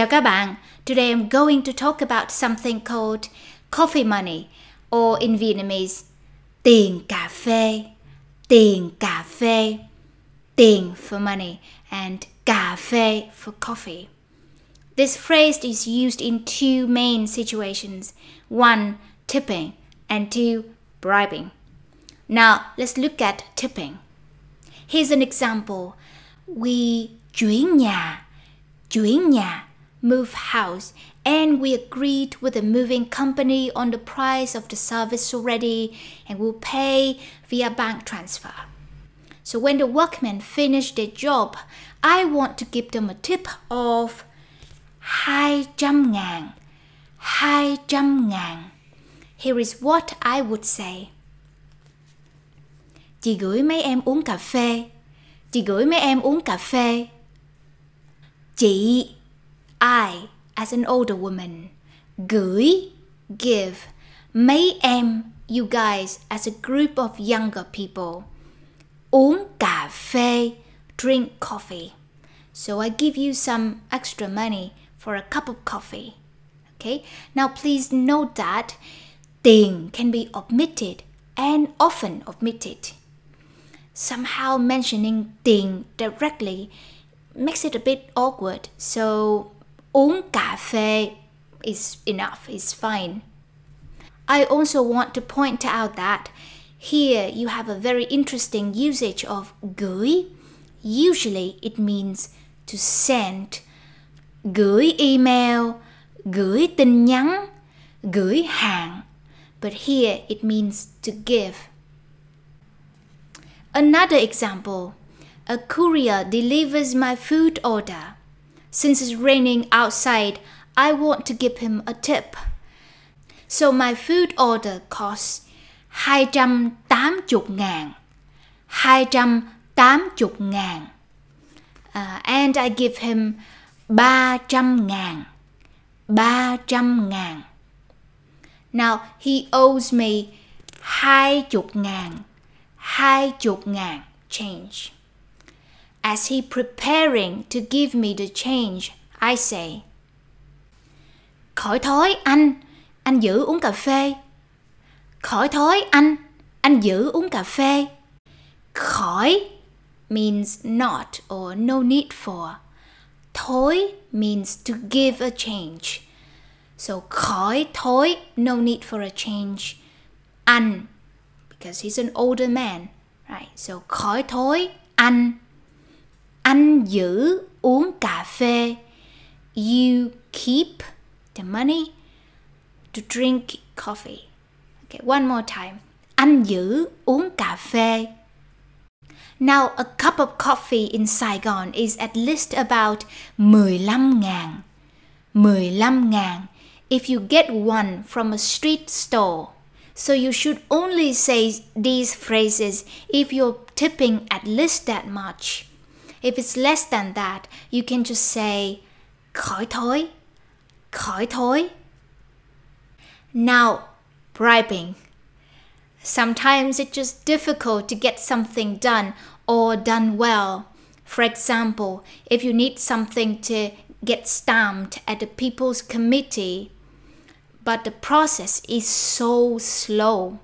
Chào các bạn. Today I'm going to talk about something called coffee money or in Vietnamese tiền cà phê. Tiền cà phê. Tiền for money and cà phê for coffee. This phrase is used in two main situations. One, tipping and two, bribing. Now, let's look at tipping. Here's an example. We chuyển nhà, chuyển nhà, move house, and we agreed with the moving company on the price of the service already, and we'll pay via bank transfer. So when the workmen finish their job, I want to give them a tip of 200 ngàn. 200 ngàn. Here is what I would say. Chị gửi mấy em uống cà phê. Chị gửi mấy em uống cà phê. Chị, I, as an older woman, gửi, give, mấy em, you guys, as a group of younger people, uống cà phê, drink coffee. So I give you some extra money for a cup of coffee. Okay, now please note that tiền can be omitted and often omitted. Somehow mentioning tiền directly makes it a bit awkward, so uống cafe is enough, is fine. I also want to point out that here you have a very interesting usage of gửi. Usually it means to send. Gửi email, gửi tin nhắn, gửi hàng. But here it means to give. Another example a courier delivers my food order. Since it's raining outside, I want to give him a tip. So my food order costs 280 ngàn. 280 ngàn. Uh, and I give him 300 ngàn. 300 ngàn. Now he owes me 20 ngàn. 20 ngàn change. As he preparing to give me the change, I say, Khỏi thói anh, anh giữ uống cà phê. Khỏi thói anh, anh giữ uống cà phê. Khỏi means not or no need for. Thói means to give a change. So khỏi thói, no need for a change. Anh, because he's an older man, right? So khỏi thói, anh anh giữ uống cà phê. You keep the money to drink coffee. Okay, one more time. Anh giữ uống cà phê. Now, a cup of coffee in Saigon is at least about 15 ngàn. 15 ngàn if you get one from a street store. So you should only say these phrases if you're tipping at least that much. If it's less than that, you can just say khỏi thối, khỏi thối. Now, bribing. Sometimes it's just difficult to get something done or done well. For example, if you need something to get stamped at the People's Committee, but the process is so slow,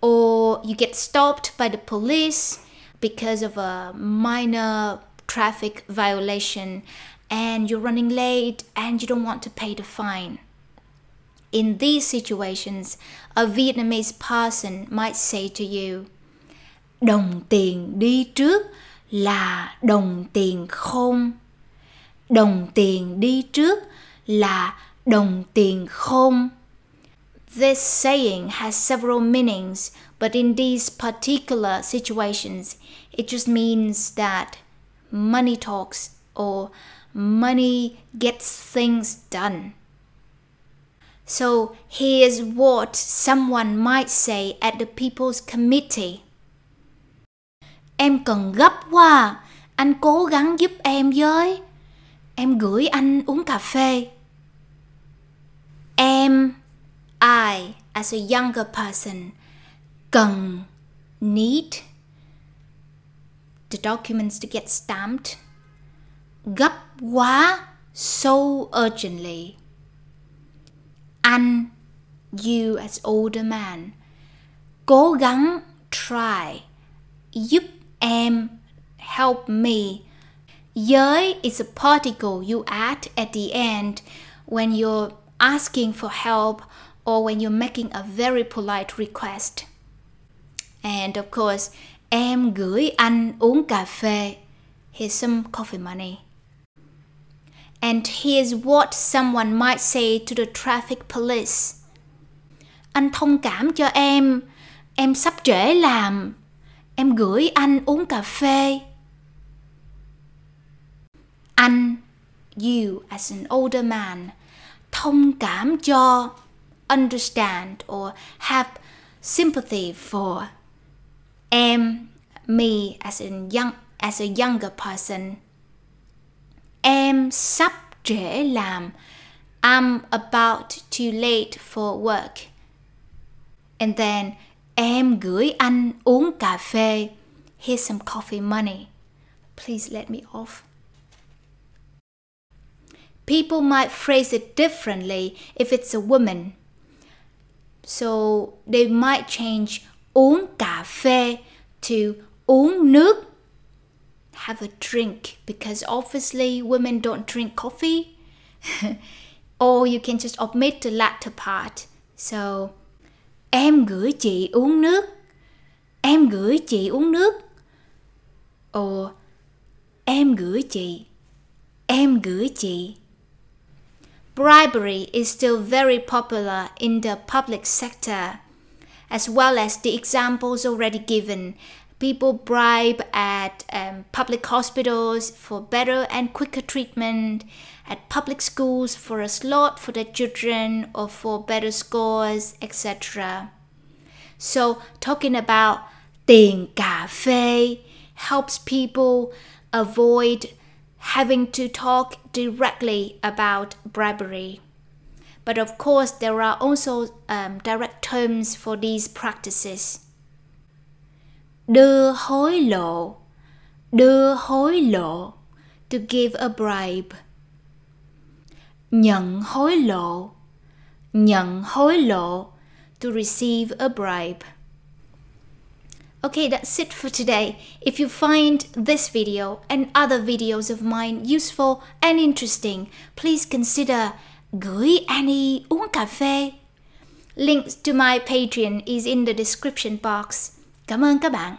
or you get stopped by the police because of a minor traffic violation and you're running late and you don't want to pay the fine. In these situations, a Vietnamese person might say to you, Đồng tiền đi trước là đồng tiền khôn. Đồng tiền đi trước là đồng tiền khôn. This saying has several meanings, but in these particular situations, it just means that money talks or money gets things done. So here's what someone might say at the People's Committee. Em cần gấp quá, anh cố gắng giúp em với. Em gửi anh uống cà phê. Em I, as a younger person, cần, need the documents to get stamped. Gấp quá, so urgently. Anh, you as older man, cố gắng try giúp em help me. Giới is a particle you add at the end when you're asking for help or when you're making a very polite request. And of course, em gửi anh uống cà phê. Here's some coffee money. And here's what someone might say to the traffic police. Anh thông cảm cho em, em sắp trễ làm. Em gửi anh uống cà phê. Anh, you as an older man, thông cảm cho, understand or have sympathy for. Em, me as a young as a younger person. Em sắp trễ làm. I'm about too late for work. And then em gửi anh uống cà phê. Here's some coffee money. Please let me off. People might phrase it differently if it's a woman. So they might change uống cà phê to uống nước have a drink because obviously women don't drink coffee. or you can just omit the latter part. So, em gửi chị uống nước. Em gửi chị uống nước. Or, em gửi chị. Em gửi chị. Bribery is still very popular in the public sector, as well as the examples already given people bribe at um, public hospitals for better and quicker treatment, at public schools for a slot for their children or for better scores, etc. So, talking about tiền cà phê helps people avoid having to talk directly about bribery. But of course, there are also um, direct terms for these practices. đưa hối lộ. Đưa hối lộ. To give a bribe. Nhận hối lộ. Nhận hối lộ. To receive a bribe. Okay, that's it for today. If you find this video and other videos of mine useful and interesting, please consider gửi Annie uống cà phê. Links to my Patreon is in the description box. Cảm ơn các bạn.